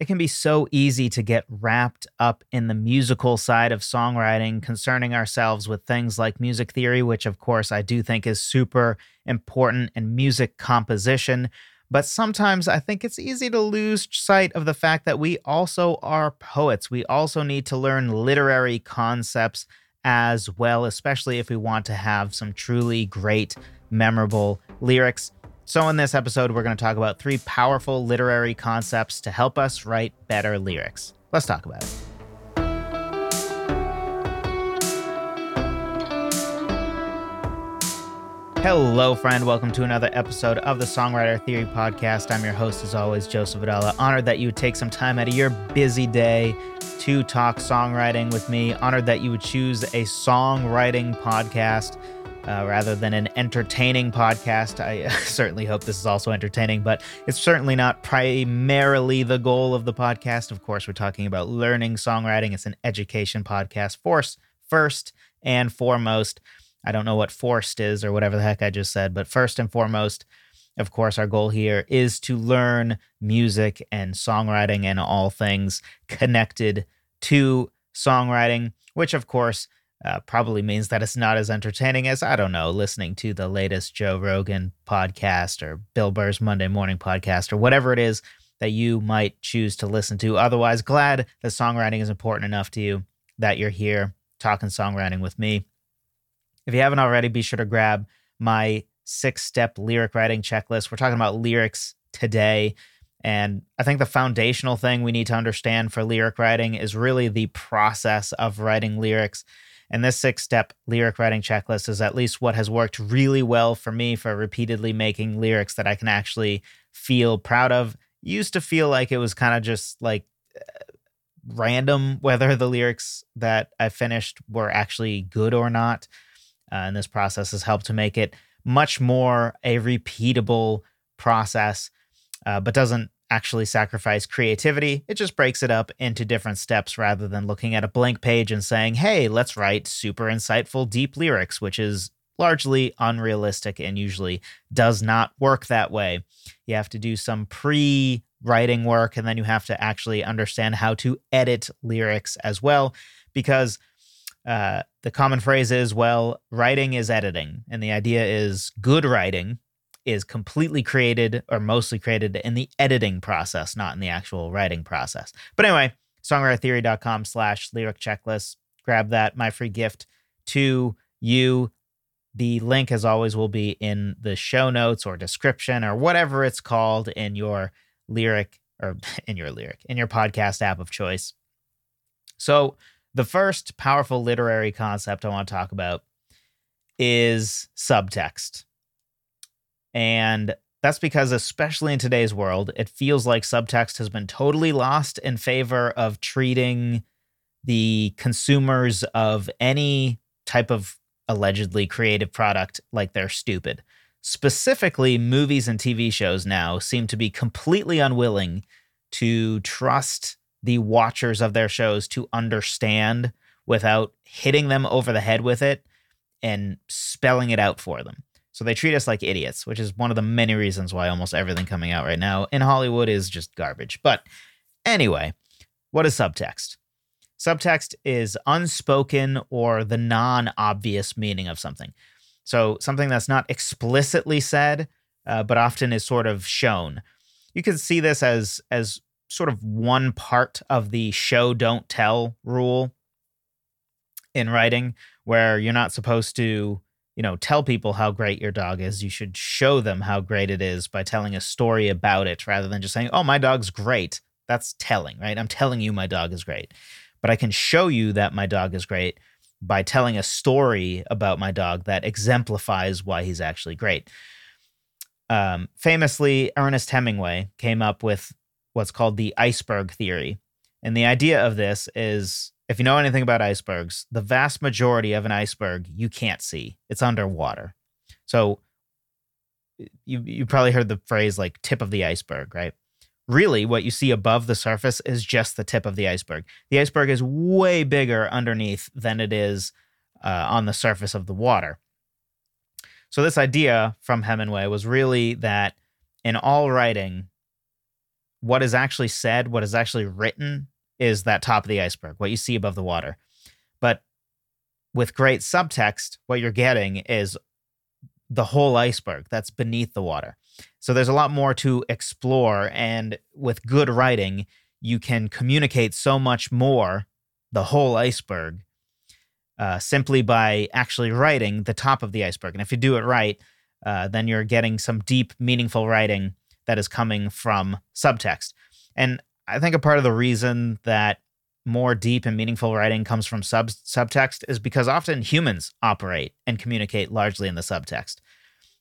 it can be so easy to get wrapped up in the musical side of songwriting, concerning ourselves with things like music theory, which, of course, I do think is super important, and music composition. But sometimes I think it's easy to lose sight of the fact that we also are poets. We also need to learn literary concepts as well, especially if we want to have some truly great, memorable lyrics. So, in this episode, we're going to talk about three powerful literary concepts to help us write better lyrics. Let's talk about it. Hello, friend. Welcome to another episode of the Songwriter Theory Podcast. I'm your host, as always, Joseph Vadala. Honored that you would take some time out of your busy day to talk songwriting with me. Honored that you would choose a songwriting podcast uh, rather than an entertaining podcast. I certainly hope this is also entertaining, but it's certainly not primarily the goal of the podcast. Of course, we're talking about learning songwriting. It's an education podcast, force first and foremost. I don't know what forced is or whatever the heck I just said, but first and foremost, of course, our goal here is to learn music and songwriting and all things connected to songwriting, which, of course, uh, probably means that it's not as entertaining as, I don't know, listening to the latest Joe Rogan podcast or Bill Burr's Monday morning podcast or whatever it is that you might choose to listen to. Otherwise, glad that songwriting is important enough to you that you're here talking songwriting with me. If you haven't already, be sure to grab my six step lyric writing checklist. We're talking about lyrics today. And I think the foundational thing we need to understand for lyric writing is really the process of writing lyrics. And this six step lyric writing checklist is at least what has worked really well for me for repeatedly making lyrics that I can actually feel proud of. Used to feel like it was kind of just like uh, random whether the lyrics that I finished were actually good or not. Uh, and this process has helped to make it much more a repeatable process, uh, but doesn't actually sacrifice creativity. It just breaks it up into different steps rather than looking at a blank page and saying, hey, let's write super insightful, deep lyrics, which is largely unrealistic and usually does not work that way. You have to do some pre writing work and then you have to actually understand how to edit lyrics as well because uh, the common phrase is well writing is editing and the idea is good writing is completely created or mostly created in the editing process, not in the actual writing process. But anyway, songwritertheory.com slash lyric checklist. Grab that, my free gift to you. The link, as always, will be in the show notes or description or whatever it's called in your lyric or in your lyric, in your podcast app of choice. So, the first powerful literary concept I want to talk about is subtext. And that's because, especially in today's world, it feels like subtext has been totally lost in favor of treating the consumers of any type of allegedly creative product like they're stupid. Specifically, movies and TV shows now seem to be completely unwilling to trust the watchers of their shows to understand without hitting them over the head with it and spelling it out for them. So they treat us like idiots, which is one of the many reasons why almost everything coming out right now in Hollywood is just garbage. But anyway, what is subtext? Subtext is unspoken or the non obvious meaning of something. So something that's not explicitly said, uh, but often is sort of shown. You can see this as as sort of one part of the show don't tell rule in writing, where you're not supposed to you know, tell people how great your dog is. You should show them how great it is by telling a story about it rather than just saying, oh, my dog's great. That's telling, right? I'm telling you my dog is great. But I can show you that my dog is great by telling a story about my dog that exemplifies why he's actually great. Um, famously, Ernest Hemingway came up with what's called the iceberg theory. And the idea of this is if you know anything about icebergs, the vast majority of an iceberg you can't see. It's underwater. So you you probably heard the phrase like tip of the iceberg, right? Really, what you see above the surface is just the tip of the iceberg. The iceberg is way bigger underneath than it is uh, on the surface of the water. So this idea from Hemingway was really that in all writing, what is actually said, what is actually written, is that top of the iceberg, what you see above the water. But with great subtext, what you're getting is the whole iceberg that's beneath the water. So there's a lot more to explore. And with good writing, you can communicate so much more the whole iceberg uh, simply by actually writing the top of the iceberg. And if you do it right, uh, then you're getting some deep, meaningful writing that is coming from subtext. And I think a part of the reason that more deep and meaningful writing comes from sub subtext is because often humans operate and communicate largely in the subtext.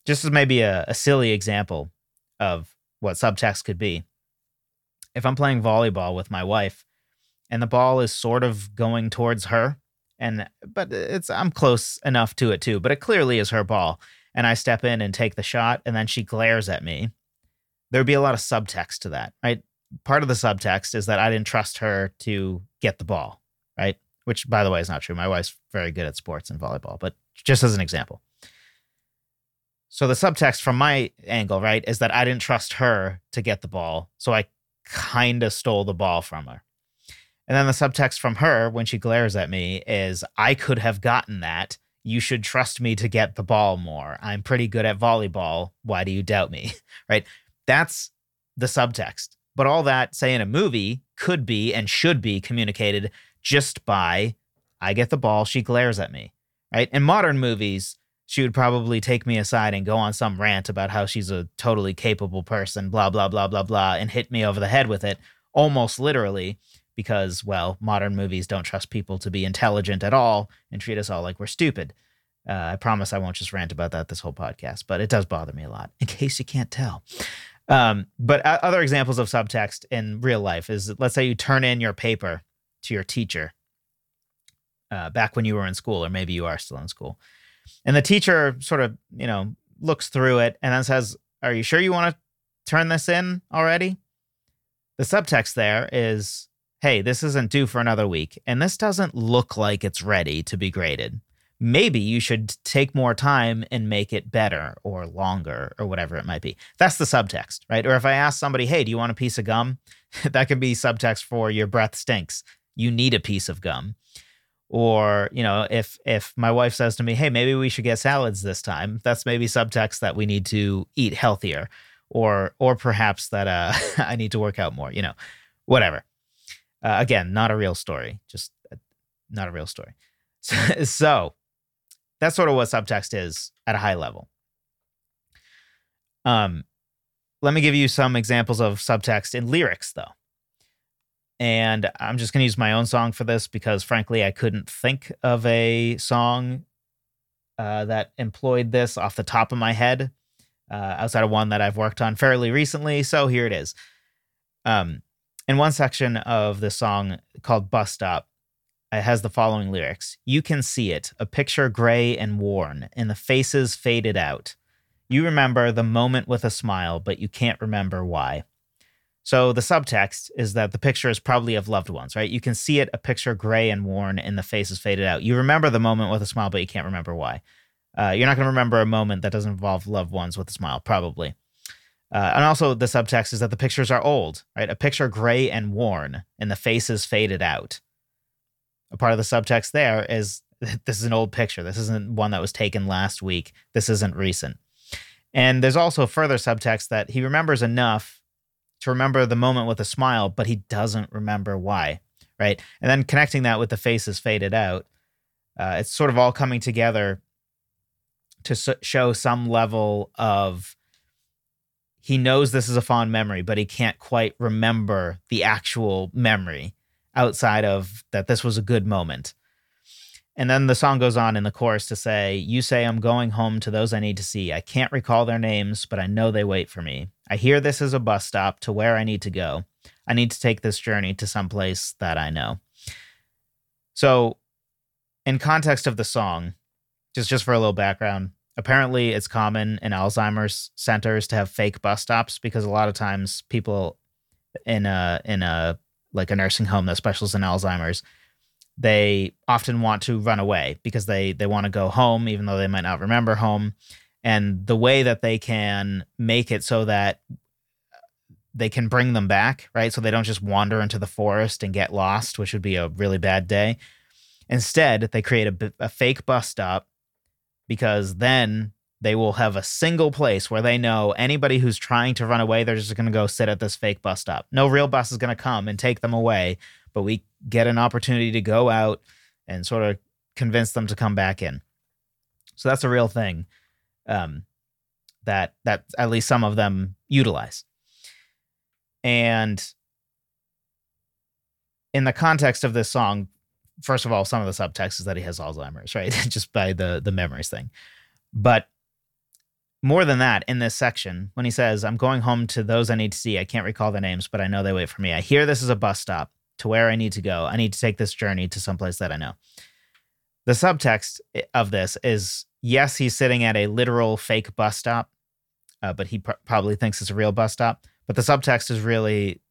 Just as maybe a, a silly example of what subtext could be. If I'm playing volleyball with my wife and the ball is sort of going towards her, and but it's I'm close enough to it too, but it clearly is her ball. And I step in and take the shot, and then she glares at me. There'd be a lot of subtext to that, right? Part of the subtext is that I didn't trust her to get the ball, right? Which, by the way, is not true. My wife's very good at sports and volleyball, but just as an example. So the subtext from my angle, right, is that I didn't trust her to get the ball. So I kind of stole the ball from her. And then the subtext from her when she glares at me is I could have gotten that. You should trust me to get the ball more. I'm pretty good at volleyball. Why do you doubt me? right? That's the subtext. But all that, say in a movie, could be and should be communicated just by I get the ball, she glares at me. Right? In modern movies, she would probably take me aside and go on some rant about how she's a totally capable person, blah, blah, blah, blah, blah, and hit me over the head with it, almost literally, because, well, modern movies don't trust people to be intelligent at all and treat us all like we're stupid. Uh, I promise I won't just rant about that this whole podcast, but it does bother me a lot, in case you can't tell. Um, but other examples of subtext in real life is let's say you turn in your paper to your teacher uh, back when you were in school, or maybe you are still in school. And the teacher sort of, you know, looks through it and then says, Are you sure you want to turn this in already? The subtext there is hey, this isn't due for another week, and this doesn't look like it's ready to be graded. Maybe you should take more time and make it better or longer or whatever it might be. That's the subtext, right? Or if I ask somebody, hey, do you want a piece of gum? that could be subtext for your breath stinks. You need a piece of gum. Or, you know, if if my wife says to me, hey, maybe we should get salads this time, that's maybe subtext that we need to eat healthier. Or or perhaps that uh I need to work out more, you know, whatever. Uh, again, not a real story, just not a real story. So, so that's sort of what subtext is at a high level. Um, let me give you some examples of subtext in lyrics, though. And I'm just going to use my own song for this because, frankly, I couldn't think of a song uh, that employed this off the top of my head uh, outside of one that I've worked on fairly recently. So here it is. Um, in one section of the song called Bus Stop, it has the following lyrics You can see it, a picture gray and worn, and the faces faded out. You remember the moment with a smile, but you can't remember why. So the subtext is that the picture is probably of loved ones, right? You can see it, a picture gray and worn, and the faces faded out. You remember the moment with a smile, but you can't remember why. Uh, you're not going to remember a moment that doesn't involve loved ones with a smile, probably. Uh, and also, the subtext is that the pictures are old, right? A picture gray and worn, and the faces faded out. A part of the subtext there is this is an old picture. This isn't one that was taken last week. This isn't recent. And there's also further subtext that he remembers enough to remember the moment with a smile, but he doesn't remember why, right? And then connecting that with the faces faded out, uh, it's sort of all coming together to so- show some level of he knows this is a fond memory, but he can't quite remember the actual memory outside of that this was a good moment. And then the song goes on in the chorus to say, You say I'm going home to those I need to see. I can't recall their names, but I know they wait for me. I hear this is a bus stop to where I need to go. I need to take this journey to some place that I know. So, in context of the song, just just for a little background, apparently it's common in Alzheimer's centers to have fake bus stops because a lot of times people in a in a like a nursing home that specializes in Alzheimer's, they often want to run away because they they want to go home even though they might not remember home. And the way that they can make it so that they can bring them back, right? So they don't just wander into the forest and get lost, which would be a really bad day. Instead, they create a, a fake bus stop because then they will have a single place where they know anybody who's trying to run away, they're just going to go sit at this fake bus stop. No real bus is going to come and take them away, but we get an opportunity to go out and sort of convince them to come back in. So that's a real thing um, that that at least some of them utilize. And in the context of this song, first of all, some of the subtext is that he has Alzheimer's, right? Just by the the memories thing. But more than that, in this section, when he says, I'm going home to those I need to see, I can't recall the names, but I know they wait for me. I hear this is a bus stop to where I need to go. I need to take this journey to someplace that I know. The subtext of this is yes, he's sitting at a literal fake bus stop, uh, but he pr- probably thinks it's a real bus stop. But the subtext is really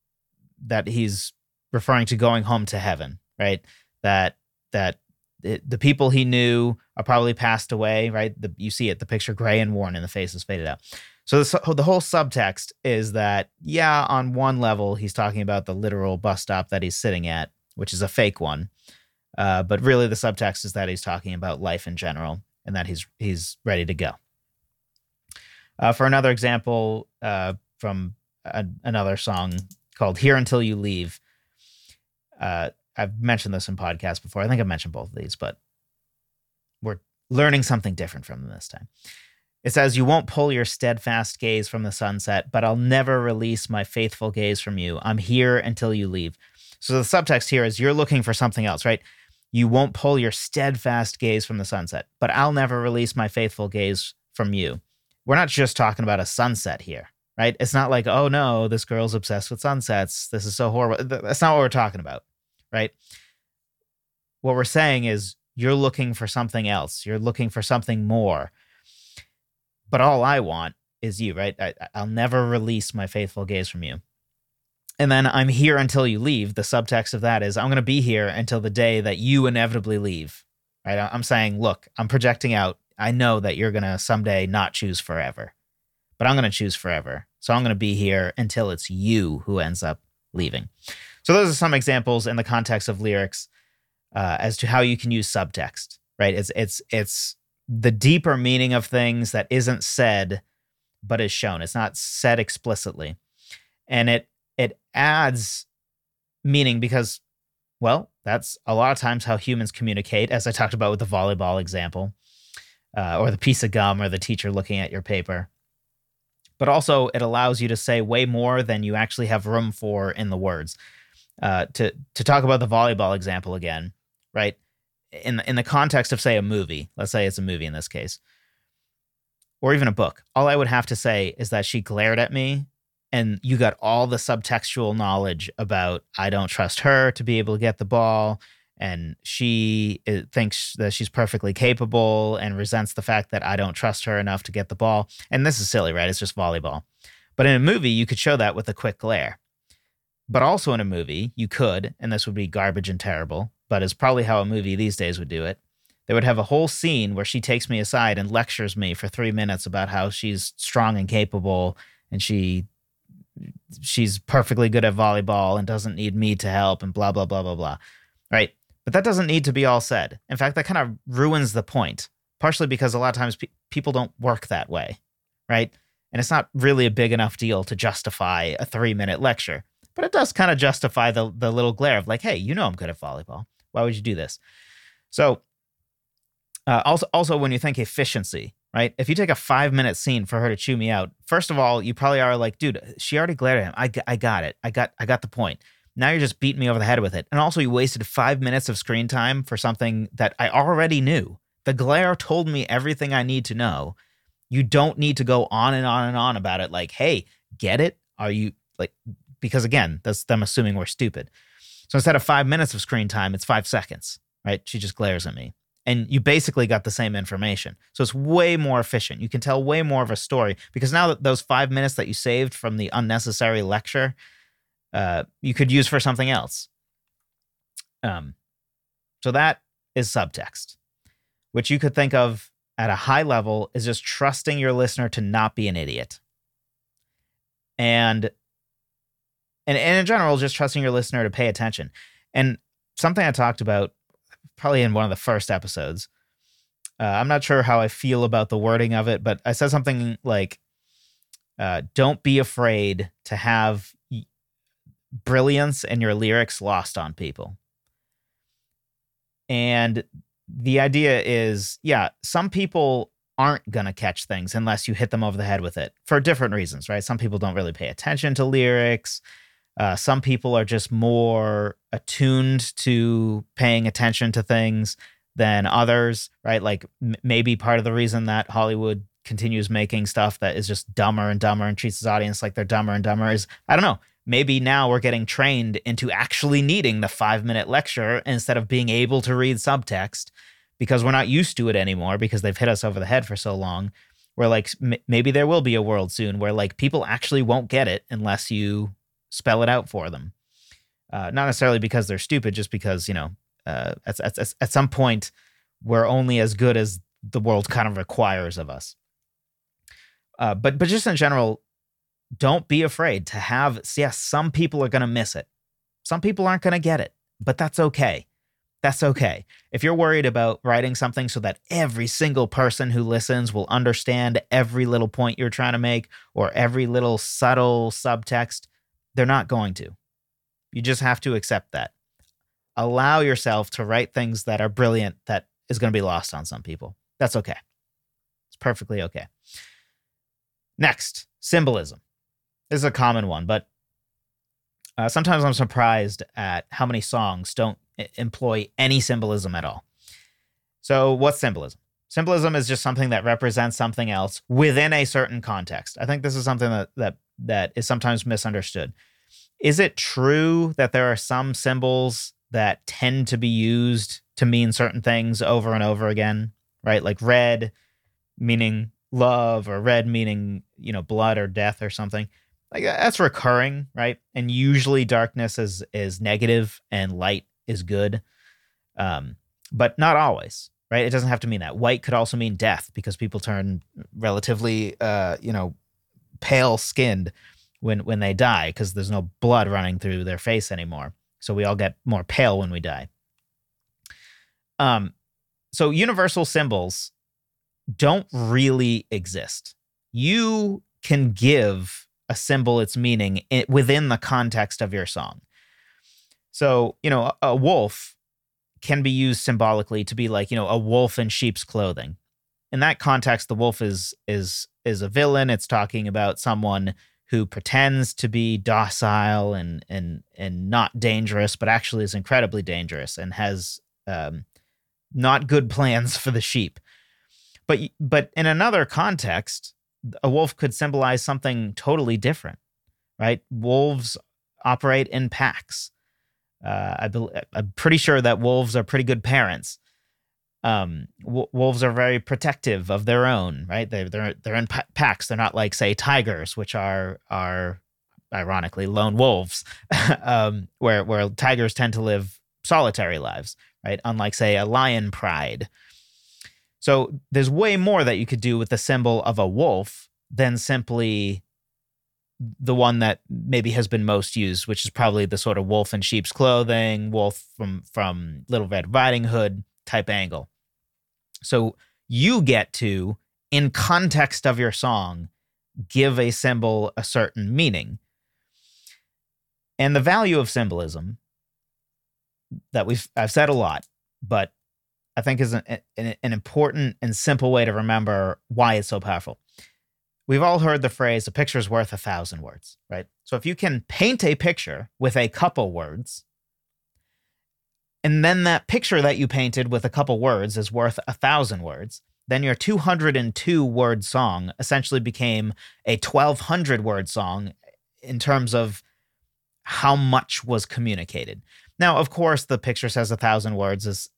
that he's referring to going home to heaven, right? That that it, the people he knew are probably passed away, right? The, you see it, the picture gray and worn, and the face is faded out. So the, the whole subtext is that, yeah, on one level, he's talking about the literal bus stop that he's sitting at, which is a fake one. Uh, but really, the subtext is that he's talking about life in general and that he's he's ready to go. Uh, for another example uh, from a, another song called "Here Until You Leave," uh, I've mentioned this in podcasts before. I think I've mentioned both of these, but we're learning something different from them this time. It says, You won't pull your steadfast gaze from the sunset, but I'll never release my faithful gaze from you. I'm here until you leave. So the subtext here is you're looking for something else, right? You won't pull your steadfast gaze from the sunset, but I'll never release my faithful gaze from you. We're not just talking about a sunset here, right? It's not like, oh no, this girl's obsessed with sunsets. This is so horrible. That's not what we're talking about right? What we're saying is you're looking for something else. You're looking for something more. But all I want is you, right? I, I'll never release my faithful gaze from you. And then I'm here until you leave. The subtext of that is I'm going to be here until the day that you inevitably leave. Right? I'm saying, look, I'm projecting out. I know that you're going to someday not choose forever, but I'm going to choose forever. So I'm going to be here until it's you who ends up leaving. So those are some examples in the context of lyrics uh, as to how you can use subtext. Right? It's it's it's the deeper meaning of things that isn't said but is shown. It's not said explicitly, and it it adds meaning because well that's a lot of times how humans communicate as i talked about with the volleyball example uh, or the piece of gum or the teacher looking at your paper but also it allows you to say way more than you actually have room for in the words uh, to to talk about the volleyball example again, right? In in the context of say a movie, let's say it's a movie in this case, or even a book, all I would have to say is that she glared at me, and you got all the subtextual knowledge about I don't trust her to be able to get the ball, and she uh, thinks that she's perfectly capable and resents the fact that I don't trust her enough to get the ball. And this is silly, right? It's just volleyball. But in a movie, you could show that with a quick glare. But also in a movie, you could, and this would be garbage and terrible, but is probably how a movie these days would do it. They would have a whole scene where she takes me aside and lectures me for three minutes about how she's strong and capable and she she's perfectly good at volleyball and doesn't need me to help and blah blah blah blah blah. Right? But that doesn't need to be all said. In fact, that kind of ruins the point, partially because a lot of times pe- people don't work that way, right? And it's not really a big enough deal to justify a three minute lecture but it does kind of justify the the little glare of like, hey, you know I'm good at volleyball. Why would you do this? So uh, also also when you think efficiency, right? If you take a five minute scene for her to chew me out, first of all, you probably are like, dude, she already glared at him. I, I got it. I got I got the point. Now you're just beating me over the head with it. And also, you wasted five minutes of screen time for something that I already knew. The glare told me everything I need to know. You don't need to go on and on and on about it. Like, hey, get it? Are you like because again, that's them assuming we're stupid. So instead of five minutes of screen time, it's five seconds, right? She just glares at me. And you basically got the same information. So it's way more efficient. You can tell way more of a story because now that those five minutes that you saved from the unnecessary lecture, uh, you could use for something else. Um, so that is subtext, which you could think of at a high level is just trusting your listener to not be an idiot. And and, and in general, just trusting your listener to pay attention. And something I talked about probably in one of the first episodes. Uh, I'm not sure how I feel about the wording of it, but I said something like, uh, "Don't be afraid to have brilliance and your lyrics lost on people." And the idea is, yeah, some people aren't going to catch things unless you hit them over the head with it for different reasons, right? Some people don't really pay attention to lyrics. Uh, some people are just more attuned to paying attention to things than others, right? Like m- maybe part of the reason that Hollywood continues making stuff that is just dumber and dumber and treats its audience like they're dumber and dumber is I don't know. Maybe now we're getting trained into actually needing the five minute lecture instead of being able to read subtext because we're not used to it anymore because they've hit us over the head for so long. Where like m- maybe there will be a world soon where like people actually won't get it unless you spell it out for them. Uh, not necessarily because they're stupid, just because you know uh, at, at, at some point we're only as good as the world kind of requires of us. Uh, but but just in general, don't be afraid to have. Yes, some people are going to miss it. Some people aren't going to get it, but that's okay. That's okay. If you're worried about writing something so that every single person who listens will understand every little point you're trying to make or every little subtle subtext, they're not going to. You just have to accept that. Allow yourself to write things that are brilliant that is going to be lost on some people. That's okay. It's perfectly okay. Next, symbolism. This is a common one, but uh, sometimes I'm surprised at how many songs don't employ any symbolism at all. So, what's symbolism? Symbolism is just something that represents something else within a certain context. I think this is something that that that is sometimes misunderstood. Is it true that there are some symbols that tend to be used to mean certain things over and over again, right? Like red meaning love or red meaning, you know, blood or death or something. Like that's recurring, right? And usually darkness is is negative and light is good. Um, but not always, right? It doesn't have to mean that. White could also mean death because people turn relatively, uh, you know, pale skinned when when they die because there's no blood running through their face anymore. So we all get more pale when we die. Um, so universal symbols don't really exist. You can give a symbol its meaning within the context of your song. So, you know, a, wolf can be used symbolically to be like, you know, a wolf in sheep's clothing. In that context, the wolf is is is a villain. It's talking about someone who pretends to be docile and and and not dangerous, but actually is incredibly dangerous and has um, not good plans for the sheep. But but in another context, a wolf could symbolize something totally different, right? Wolves operate in packs. Uh, I be- I'm pretty sure that wolves are pretty good parents. Um, w- wolves are very protective of their own, right? They, they're they're in packs. They're not like say tigers, which are are ironically lone wolves, um, where where tigers tend to live solitary lives, right? Unlike say a lion pride. So there's way more that you could do with the symbol of a wolf than simply the one that maybe has been most used, which is probably the sort of wolf in sheep's clothing, wolf from from Little Red Riding Hood type angle. So you get to, in context of your song, give a symbol a certain meaning. And the value of symbolism that we've I've said a lot, but I think is an, an, an important and simple way to remember why it's so powerful we've all heard the phrase a picture's worth a thousand words, right? So if you can paint a picture with a couple words, and then that picture that you painted with a couple words is worth a thousand words, then your 202 word song essentially became a 1200 word song in terms of how much was communicated. Now, of course, the picture says a thousand words is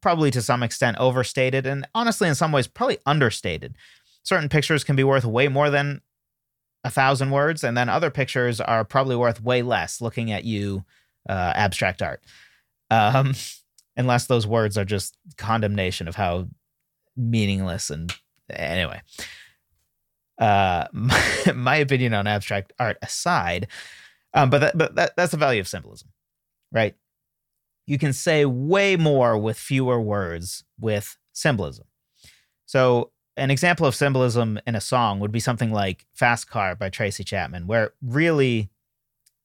probably to some extent overstated and honestly, in some ways, probably understated certain pictures can be worth way more than a thousand words, and then other pictures are probably worth way less looking at you uh, abstract art. Um, unless those words are just condemnation of how meaningless and anyway. Uh, my, my opinion on abstract art aside, Um, but that, but that, that's the value of symbolism, right? You can say way more with fewer words with symbolism. So an example of symbolism in a song would be something like Fast Car by Tracy Chapman, where really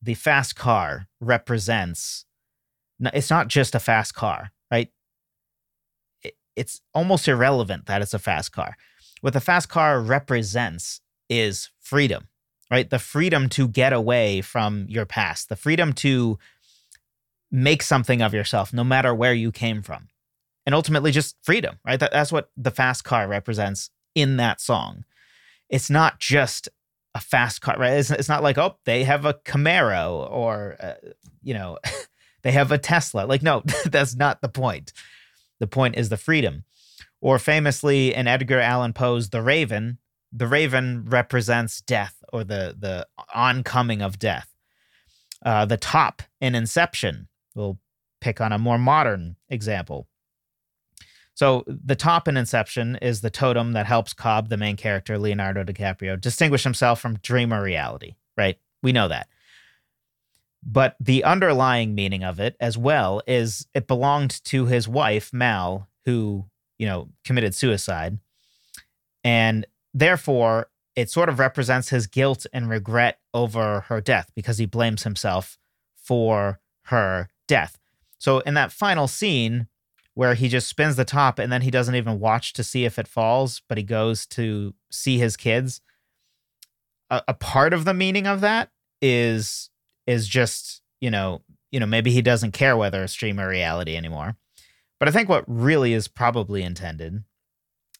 the fast car represents it's not just a fast car, right? It's almost irrelevant that it's a fast car. What the fast car represents is freedom, right? The freedom to get away from your past, the freedom to make something of yourself no matter where you came from and ultimately just freedom, right? That, that's what the fast car represents in that song. It's not just a fast car, right? It's, it's not like, oh, they have a Camaro or, uh, you know, they have a Tesla. Like, no, that's not the point. The point is the freedom. Or famously in Edgar Allan Poe's The Raven, the raven represents death or the, the oncoming of death. Uh, the top in Inception, we'll pick on a more modern example. So the top in Inception is the totem that helps Cobb, the main character, Leonardo DiCaprio, distinguish himself from dream or reality, right? We know that. But the underlying meaning of it as well is it belonged to his wife, Mal, who, you know, committed suicide. And therefore, it sort of represents his guilt and regret over her death because he blames himself for her death. So in that final scene, where he just spins the top and then he doesn't even watch to see if it falls, but he goes to see his kids. A, a part of the meaning of that is is just you know you know maybe he doesn't care whether it's dream or reality anymore. But I think what really is probably intended,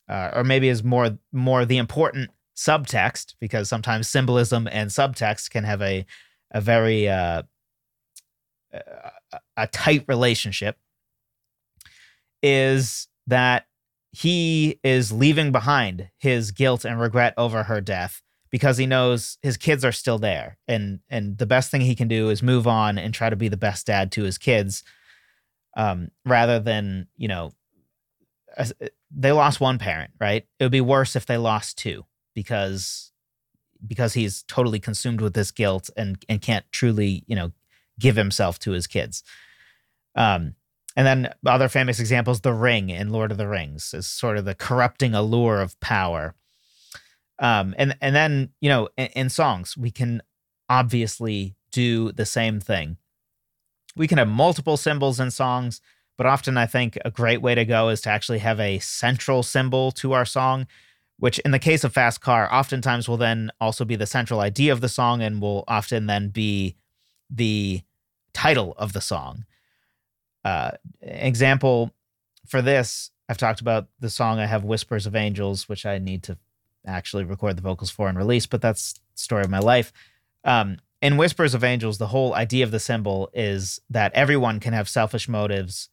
uh, or maybe is more more the important subtext, because sometimes symbolism and subtext can have a a very uh, a, a tight relationship is that he is leaving behind his guilt and regret over her death because he knows his kids are still there and and the best thing he can do is move on and try to be the best dad to his kids um, rather than you know they lost one parent right it would be worse if they lost two because because he's totally consumed with this guilt and and can't truly you know give himself to his kids um and then other famous examples, The Ring in Lord of the Rings is sort of the corrupting allure of power. Um, and and then you know in, in songs we can obviously do the same thing. We can have multiple symbols in songs, but often I think a great way to go is to actually have a central symbol to our song, which in the case of Fast Car, oftentimes will then also be the central idea of the song and will often then be the title of the song. Uh, example for this, I've talked about the song I have Whispers of Angels, which I need to actually record the vocals for and release, but that's story of my life. Um, in Whispers of Angels, the whole idea of the symbol is that everyone can have selfish motives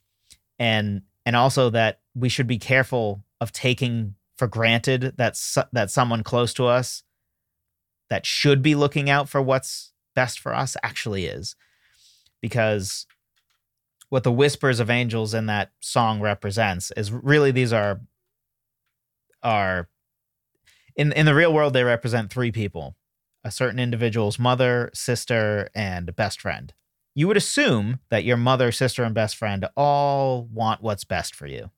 and and also that we should be careful of taking for granted that that someone close to us that should be looking out for what's best for us actually is because what the whispers of angels in that song represents is really these are are in in the real world they represent three people a certain individual's mother sister and best friend you would assume that your mother sister and best friend all want what's best for you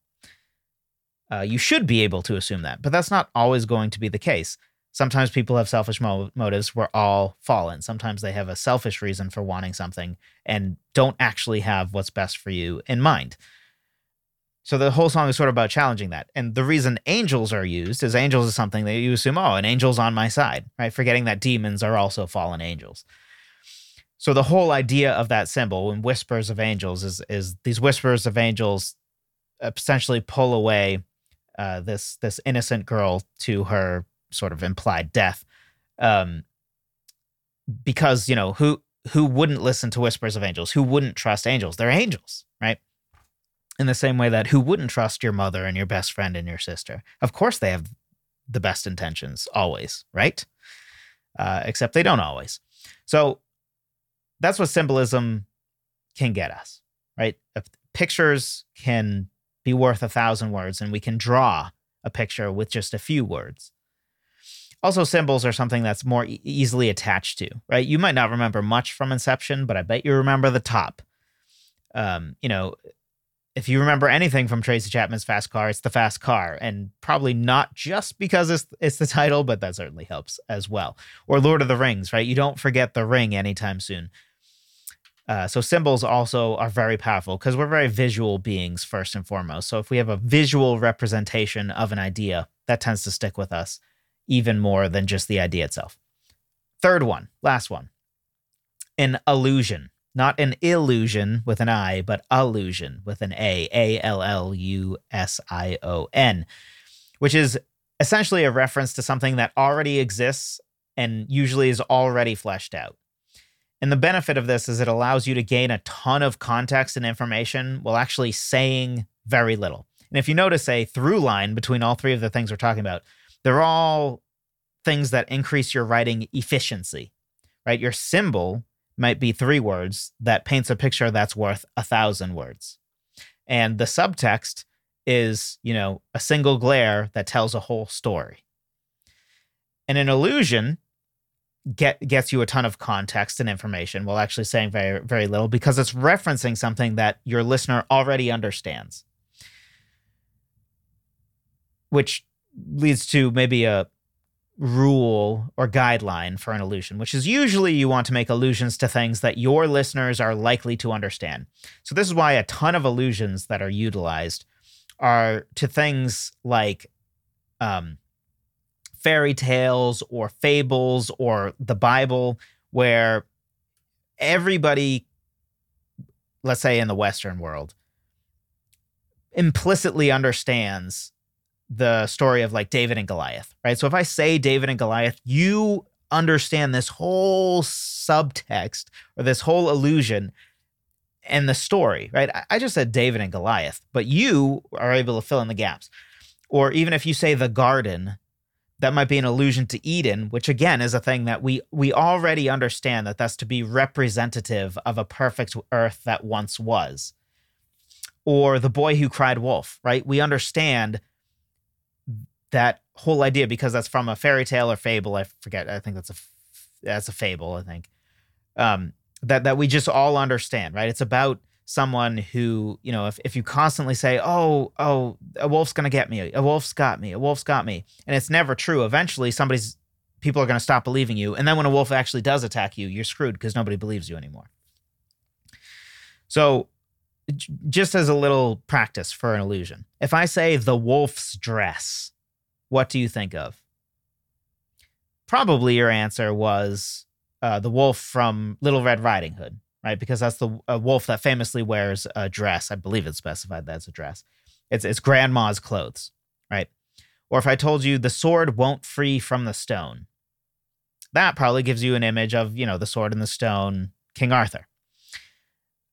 uh, you should be able to assume that but that's not always going to be the case Sometimes people have selfish mo- motives. We're all fallen. Sometimes they have a selfish reason for wanting something and don't actually have what's best for you in mind. So the whole song is sort of about challenging that. And the reason angels are used is angels is something that you assume, oh, an angel's on my side, right? Forgetting that demons are also fallen angels. So the whole idea of that symbol and whispers of angels is is these whispers of angels essentially pull away uh, this this innocent girl to her sort of implied death. Um, because you know who who wouldn't listen to whispers of angels? Who wouldn't trust angels? They're angels, right? In the same way that who wouldn't trust your mother and your best friend and your sister? Of course, they have the best intentions always, right? Uh, except they don't always. So that's what symbolism can get us, right? If pictures can be worth a thousand words, and we can draw a picture with just a few words. Also, symbols are something that's more e- easily attached to, right? You might not remember much from Inception, but I bet you remember the top. Um, you know, if you remember anything from Tracy Chapman's Fast Car, it's the fast car, and probably not just because it's it's the title, but that certainly helps as well. Or Lord of the Rings, right? You don't forget the ring anytime soon. Uh, so symbols also are very powerful because we're very visual beings first and foremost. So if we have a visual representation of an idea, that tends to stick with us even more than just the idea itself. Third one, last one, an allusion, not an illusion with an I, but allusion with an A, A L L U S I O N, which is essentially a reference to something that already exists and usually is already fleshed out. And the benefit of this is it allows you to gain a ton of context and information while actually saying very little. And if you notice a through line between all three of the things we're talking about, they're all things that increase your writing efficiency, right? Your symbol might be three words that paints a picture that's worth a thousand words. And the subtext is, you know, a single glare that tells a whole story. And an allusion get gets you a ton of context and information while actually saying very very little because it's referencing something that your listener already understands which leads to maybe a rule or guideline for an allusion which is usually you want to make allusions to things that your listeners are likely to understand. So this is why a ton of allusions that are utilized are to things like um, fairy tales or fables or the Bible where everybody, let's say in the Western world, implicitly understands the story of like David and Goliath, right? So if I say David and Goliath, you understand this whole subtext or this whole illusion and the story, right? I just said David and Goliath, but you are able to fill in the gaps. Or even if you say the garden, that might be an allusion to Eden, which again is a thing that we we already understand that that's to be representative of a perfect earth that once was. Or the boy who cried wolf, right? We understand that whole idea because that's from a fairy tale or fable. I forget. I think that's a that's a fable. I think um, that that we just all understand, right? It's about someone who, you know, if, if you constantly say, oh, oh, a wolf's to get me, a wolf's got me, a wolf's got me, and it's never true, eventually somebody's, people are to stop believing you. And then when a wolf actually does attack you, you're screwed because nobody believes you anymore. So, j- just as a little practice for an illusion, if I say the wolf's dress, what do you think of? Probably your answer was uh, the wolf from Little Red Riding Hood right? Because that's the wolf that famously wears a dress. I believe it's specified that it's a dress. It's it's grandma's clothes, right? Or if I told you the sword won't free from the stone, that probably gives you an image of you know the sword and the stone, King Arthur.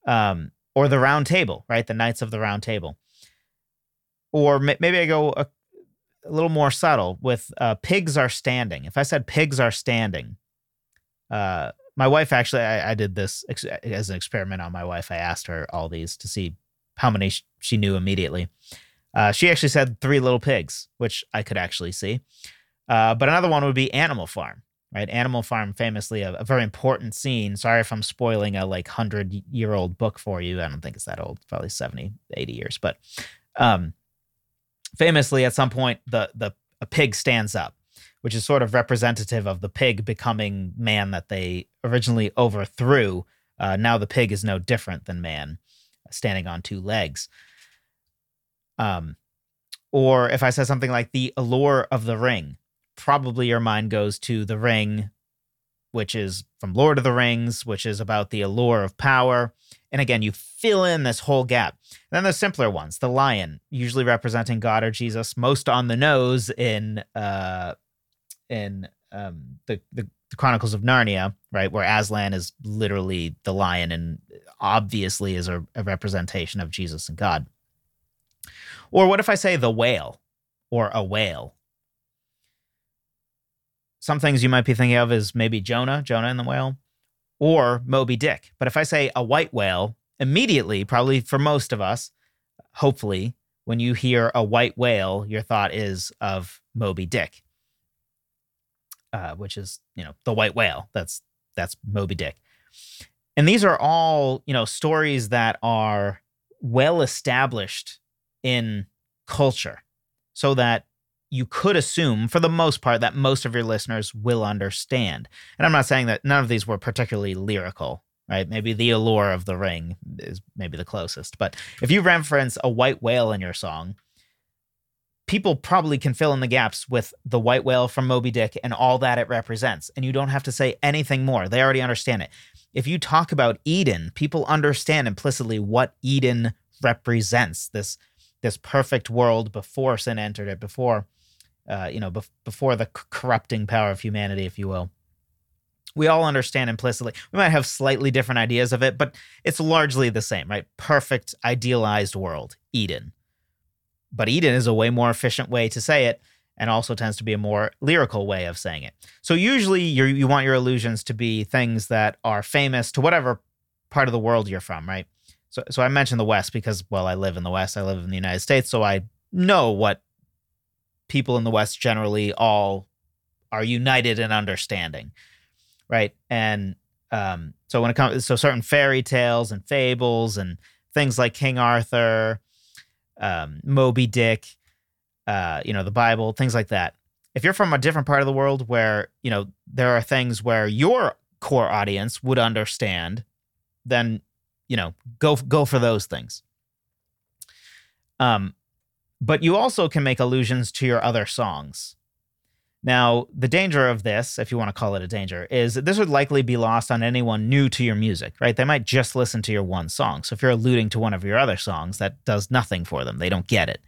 Um, or the Round Table, right? The Knights of the Round Table. Or maybe I go a, a little more subtle with uh, pigs are standing. If I said pigs are standing, uh, my wife actually, I, I did this ex- as an experiment on my wife. I asked her all these to see how many sh- she knew immediately. Uh, she actually said three little pigs, which I could actually see. Uh, but another one would be Animal Farm, right? Animal Farm, famously a, a, very important scene. Sorry if I'm spoiling a like 100 year old book for you. I don't think it's that old, probably 70, 80 years. But um, famously, at some point, the, the a pig stands up which is sort of representative of the pig becoming man that they originally overthrew. Uh, now the pig is no different than man, standing on two legs. Um, or if I said something like the allure of the ring, probably your mind goes to the ring, which is from Lord of the Rings, which is about the allure of power. And again, you fill in this whole gap. And then the simpler ones, the lion, usually representing God or Jesus, most on the nose in uh, in um, the, the, the Chronicles of Narnia, right, where Aslan is literally the lion and obviously is a, a representation of Jesus and God. Or what if I say the whale or a whale? Some things you might be thinking of is maybe Jonah, Jonah and the whale, or Moby Dick. But if I say a white whale, immediately, probably for most of us, hopefully, when you hear a white whale, your thought is of Moby Dick. uh, which is you know the white whale. That's that's Moby Dick, and these are all you know stories that are well established in culture, so that you could assume, for the most part, that most of your listeners will understand. And I'm not saying that none of these were particularly lyrical, right? Maybe the allure of the ring is maybe the closest. But if you reference a white whale in your song, people probably can fill in the gaps with the white whale from Moby Dick and all that it represents. And you don't have to say anything more. They already understand it. If you talk about Eden, people understand implicitly what Eden represents this this perfect world before sin entered it, before uh, you know, bef- before the c- corrupting power of humanity, if you will. We all understand implicitly. We might have slightly different ideas of it, but it's largely the same, right? Perfect, idealized world, Eden. But Eden is a way more efficient way to say it, and also tends to be a more lyrical way of saying it. So usually you you want your allusions to be things that are famous to whatever part of the world you're from, right? So so I mentioned the West because well, I live in the West. I live in the United States, so I know what people in the West generally all are united in understanding, right? And um, so when it comes, so certain fairy tales and fables and things like King Arthur, um, Moby Dick, uh, you know, the Bible, things like that. If you're from a different part of the world where you know there are things where your core audience would understand, then you know go go for those things. Um, but you also can make allusions to your other songs. Now, the danger of this, if you want to call it a danger, is that this would likely be lost on anyone new to your music, right? They might just listen to your one song. So if you're alluding to one of your other songs, that does nothing for them. They don't get it.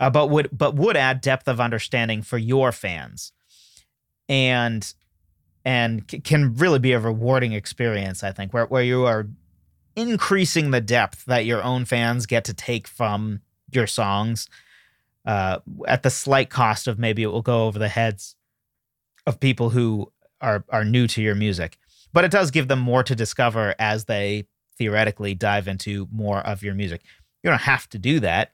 Uh, but would but would add depth of understanding for your fans, and and c- can really be a rewarding experience. I think where where you are increasing the depth that your own fans get to take from your songs uh, at the slight cost of maybe it will go over the heads of people who are are new to your music. But it does give them more to discover as they theoretically dive into more of your music. You don't have to do that.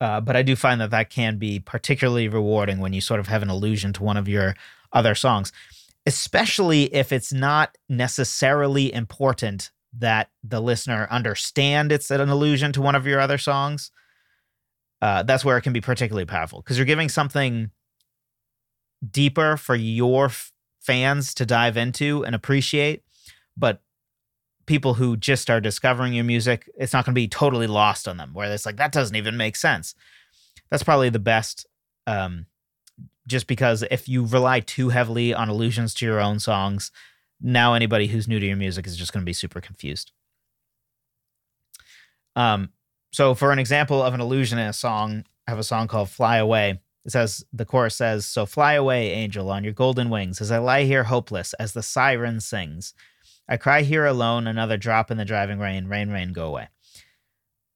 Uh, but I do find that that can be particularly rewarding when you sort of have an allusion to one of your other songs, especially if it's not necessarily important that the listener understand it's an allusion to one of your other songs, uh, that's where it can be particularly powerful because you're giving something deeper for your f- fans to dive into and appreciate. But people who just are discovering your music, it's not going to be totally lost on them, where it's like, that doesn't even make sense. That's probably the best. Um, just because if you rely too heavily on allusions to your own songs, now anybody who's new to your music is just going to be super confused. Um, so for an example of an allusion in a song, I have a song called Fly Away. It says the chorus says, So fly away, angel, on your golden wings, as I lie here hopeless, as the siren sings. I cry here alone, another drop in the driving rain, rain, rain, go away.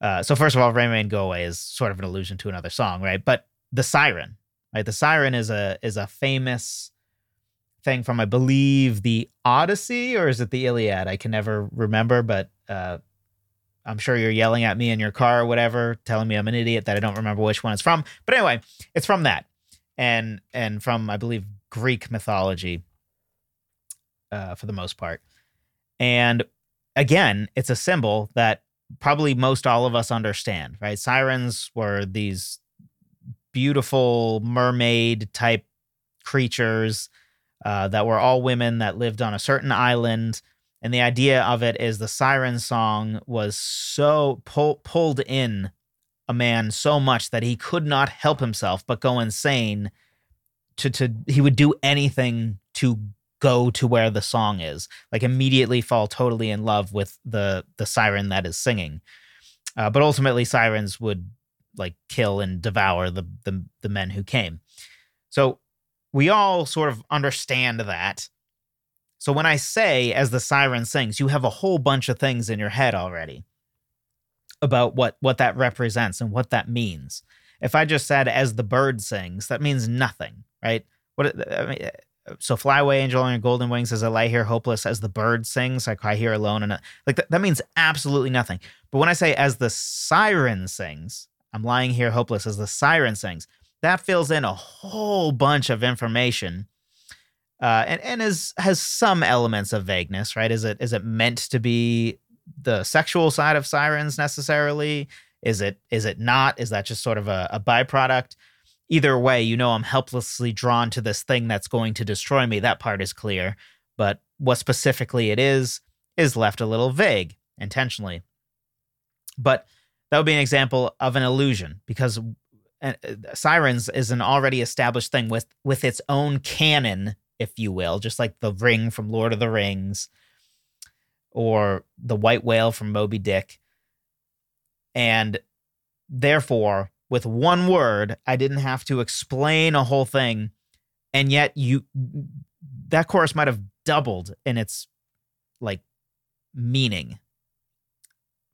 Uh, so first of all, rain, rain, go away is sort of an allusion to another song, right? But the siren, right? The siren is a is a famous thing from I believe the Odyssey or is it the Iliad? I can never remember, but uh, I'm sure you're yelling at me in your car or whatever, telling me I'm an idiot that I don't remember which one it's from. But anyway, it's from that, and and from I believe Greek mythology, uh, for the most part. And again, it's a symbol that probably most all of us understand, right? Sirens were these beautiful mermaid type creatures uh, that were all women that lived on a certain island. And the idea of it is the siren song was so pull, pulled in a man so much that he could not help himself but go insane. To, to he would do anything to go to where the song is, like immediately fall totally in love with the the siren that is singing. Uh, but ultimately, sirens would like kill and devour the, the the men who came. So we all sort of understand that. So when I say as the siren sings, you have a whole bunch of things in your head already about what what that represents and what that means. If I just said as the bird sings, that means nothing, right? What uh, I mean, uh, so fly away, angel on your golden wings, as I lie here hopeless, as the bird sings, I cry here alone, and uh, like that, that means absolutely nothing. But when I say as the siren sings, I'm lying here hopeless as the siren sings, that fills in a whole bunch of information. Uh, and and is has some elements of vagueness, right? Is it is it meant to be the sexual side of sirens necessarily? Is it is it not? Is that just sort of a, a byproduct? Either way, you know I'm helplessly drawn to this thing that's going to destroy me. That part is clear. But what specifically it is is left a little vague intentionally. But that would be an example of an allusion because uh, sirens is an already established thing with with its own canon if you will just like the ring from lord of the rings or the white whale from moby dick. And therefore with one word i didn't have to explain a whole thing and yet you that chorus might have doubled in its like meaning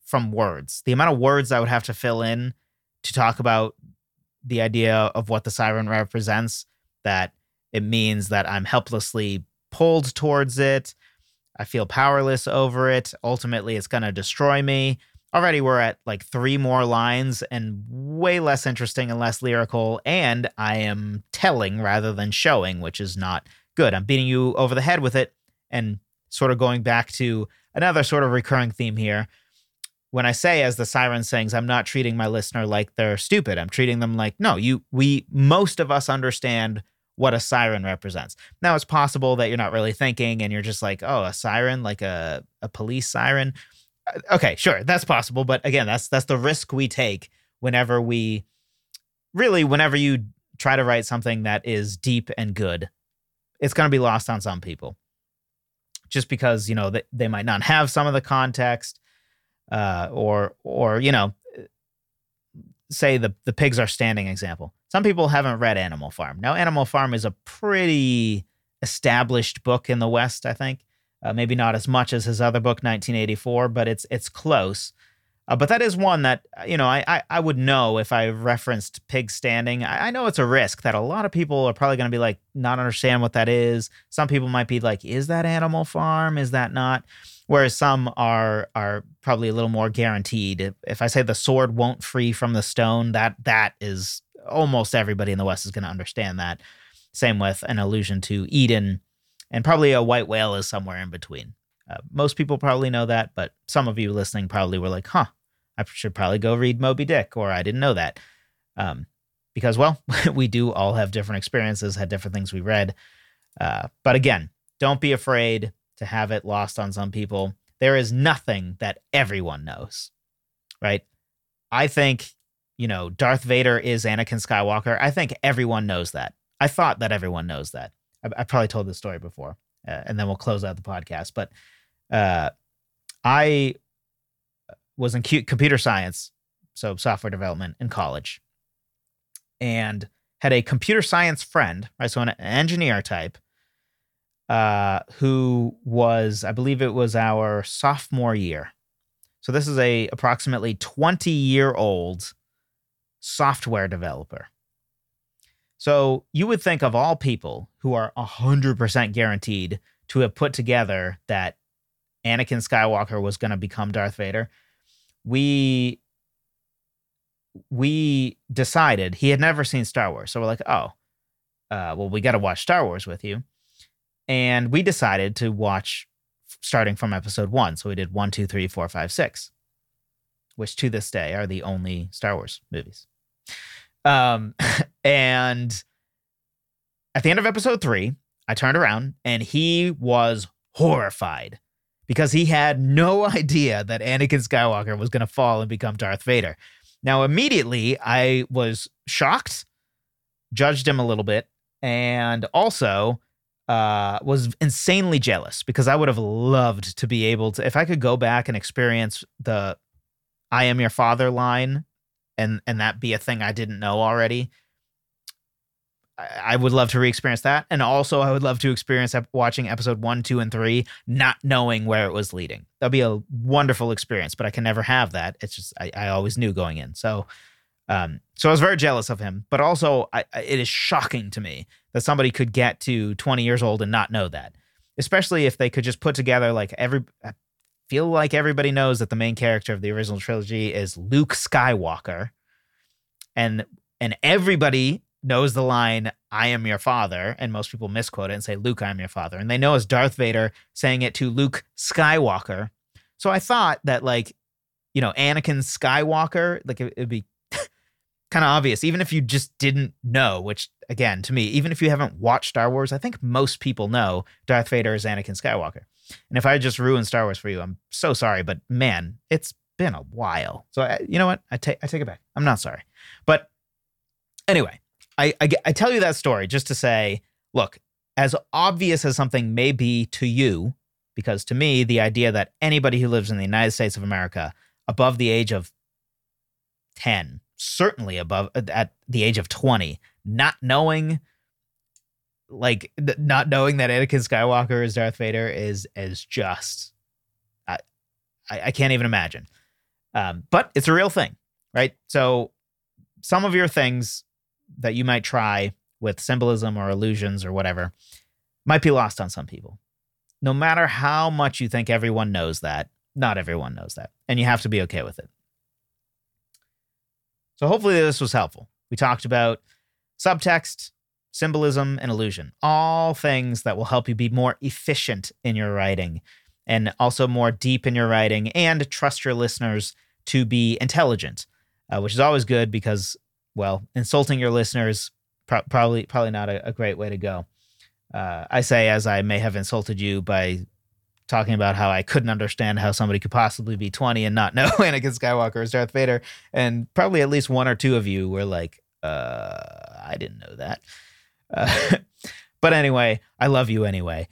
from words. The amount of words i would have to fill in to talk about the idea of what the siren represents that it means that I'm helplessly pulled towards it. I feel powerless over it. Ultimately, it's going to destroy me. Already, we're at like three more lines and way less interesting and less lyrical. And I am telling rather than showing, which is not good. I'm beating you over the head with it and sort of going back to another sort of recurring theme here when I say as the siren sings, I'm not treating my listener like they're stupid. I'm treating them like, no, you we most of us understand what a siren represents. Now it's possible that you're not really thinking and you're just like, oh, a siren, like a, a police siren. Uh, okay, sure, that's possible. But again, that's that's the risk we take whenever we really, whenever you try to write something that is deep and good, it's gonna be lost on some people. Just because, you know, they, they might not have some of the context uh, or or you know, say the the pigs are standing example. Some people haven't read Animal Farm. Now, Animal Farm is a pretty established book in the West, I think. Uh, maybe not as much as his other book, 1984, but it's it's close. Uh, but that is one that you know I, I, I would know if I referenced pig standing. I, I know it's a risk that a lot of people are probably going to be like not understand what that is. Some people might be like, "Is that Animal Farm? Is that not?" Whereas some are are probably a little more guaranteed. If I say the sword won't free from the stone, that that is almost everybody in the West is going to understand that. Same with an allusion to Eden, and probably a white whale is somewhere in between. Uh, most people probably know that, but some of you listening probably were like, "Huh, I should probably go read Moby Dick," or "I didn't know that," um, because well, we do all have different experiences, had different things we read. Uh, but again, don't be afraid to have it lost on some people. There is nothing that everyone knows, right? I think, you know, Darth Vader is Anakin Skywalker. I think everyone knows that. I thought that everyone knows that. I, I probably told this story before, uh, and then we'll close out the podcast. But uh, I was in computer science, so software development in college, and had a computer science friend, right? So an engineer type uh, who was, I believe it was our sophomore year. So this is a approximately 20 year old software developer. So you would think of all people who are 100% guaranteed to have put together that Anakin Skywalker was going to become Darth Vader. We we decided he had never seen Star Wars. So we're like, "Oh, uh, well, we got to watch Star Wars with you." And we decided to watch starting from episode one. So we did one, two, three, four, five, six, which to this day are the only Star Wars movies. Um, and at the end of episode three, I turned around and he was horrified because he had no idea that Anakin Skywalker was going to fall and become Darth Vader. Now, immediately, I was shocked, judged him a little bit, and also uh, was insanely jealous because I would have loved to be able to, if I could go back and experience the "I am your father" line, and and that be a thing I didn't know already. I, I would love to re-experience that, and also I would love to experience watching episode one, two, and three, not knowing where it was leading. That'd be a wonderful experience, but I can never have that. It's just I, I always knew going in, so um, so I was very jealous of him, but also I, it is shocking to me that somebody could get to 20 years old and not know that, especially if they could just put together like every. I feel like everybody knows that the main character of the original trilogy is Luke Skywalker, and and everybody knows the line, I am your father, and most people misquote it and say, Luke, I am your father. And they know it's Darth Vader saying it to Luke Skywalker. So I thought that, like, you know, Anakin Skywalker, like, it, would be kind of obvious, even if you just didn't know, which, again, to me, even if you haven't watched Star Wars, I think most people know Darth Vader is Anakin Skywalker. And if I just ruined Star Wars for you, I'm so sorry, but man, it's been a while. So I, you know what? I take I take it back. I'm not sorry. But anyway, I, I I tell you that story just to say, look, as obvious as something may be to you, because to me, the idea that anybody who lives in the United States of America above the age of 10, certainly above at the age of 20, not knowing like not knowing that Anakin Skywalker is Darth Vader is is just I I, can't even imagine. Um, but it's a real thing, right? So some of your things that you might try with symbolism or allusions or whatever might be lost on some people. No matter how much you think everyone knows that, not everyone knows that, and you have to be okay with it. So hopefully this was helpful. We talked about subtext, symbolism, and allusion. All things that will help you be more efficient in your writing and also more deep in your writing and trust your listeners to be intelligent, uh, which is always good because, well, insulting your listeners pro- probably probably not a, a, great way to go. Uh, I say as I may have insulted you by talking about how I couldn't understand how somebody could possibly be 20 and not know Anakin Skywalker is Darth Vader, and probably at least one or two of you were like, uh, "I didn't know that." Uh, but anyway, I love you anyway.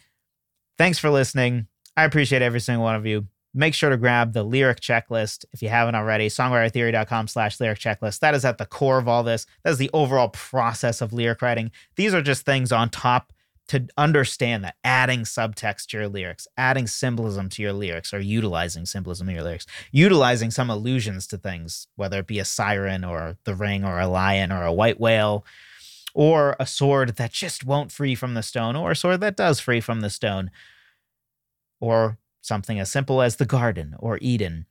Thanks for listening. I appreciate every single one of you. Make sure to grab the lyric checklist if you haven't already. Songwritertheory.com slash lyric checklist. That is at the core of all this. That is the overall process of lyric writing. These are just things on top to understand that adding subtext to your lyrics, adding symbolism to your lyrics, or utilizing symbolism in your lyrics, utilizing some allusions to things, whether it be a siren or the ring or a lion or a white whale or a sword that just won't free from the stone, or a sword that does free from the stone, or something as simple as the garden or Eden.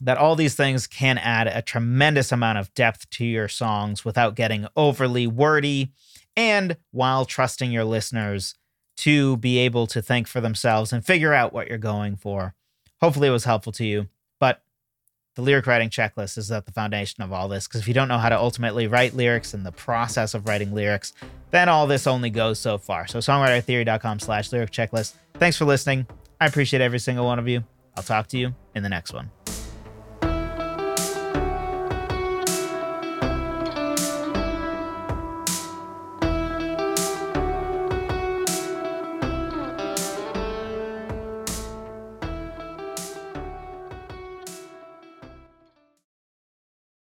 That all these things can add a tremendous amount of depth to your songs without getting overly wordy and while trusting your listeners to be able to think for themselves and figure out what you're going for. Hopefully, it was helpful to you But the lyric writing checklist is at the foundation of all this because if you don't know how to ultimately write lyrics and the process of writing lyrics then all this only goes so far. So songwritertheory.com slash lyric checklist. Thanks for listening. I appreciate every single one of you. I'll talk to you in the next one